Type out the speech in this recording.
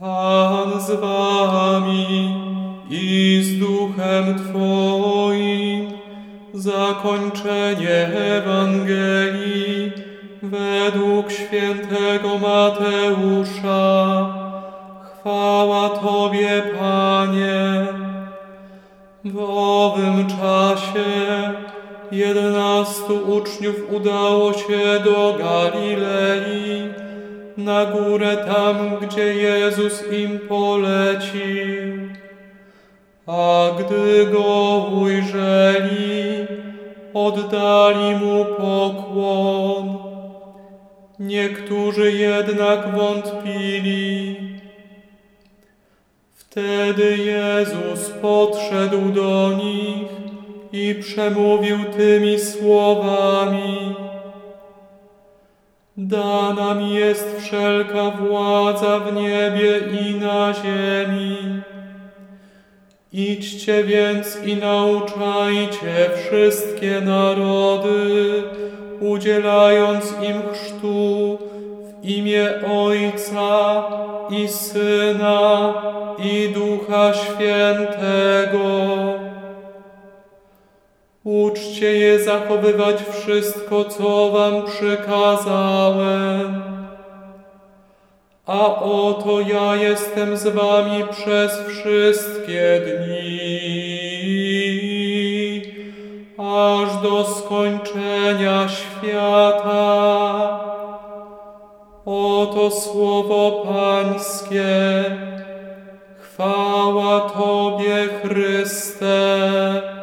Pan z wami i z duchem Twoim. Zakończenie Ewangelii według świętego Mateusza. Chwała Tobie, Panie. W owym czasie jedenastu uczniów udało się do Galilei, na górę tam, gdzie Jezus im polecił. A gdy go ujrzeli, oddali mu pokłon. Niektórzy jednak wątpili. Wtedy Jezus podszedł do nich i przemówił tymi słowami. Dana mi jest wszelka władza w niebie i na ziemi. Idźcie więc i nauczajcie wszystkie narody, udzielając im chrztu w imię Ojca i Syna i Ducha Świętego. Uczcie je zachowywać wszystko, co wam przykazałem. A oto ja jestem z wami przez wszystkie dni, aż do skończenia świata. Oto słowo Pańskie. Chwała Tobie, Chryste.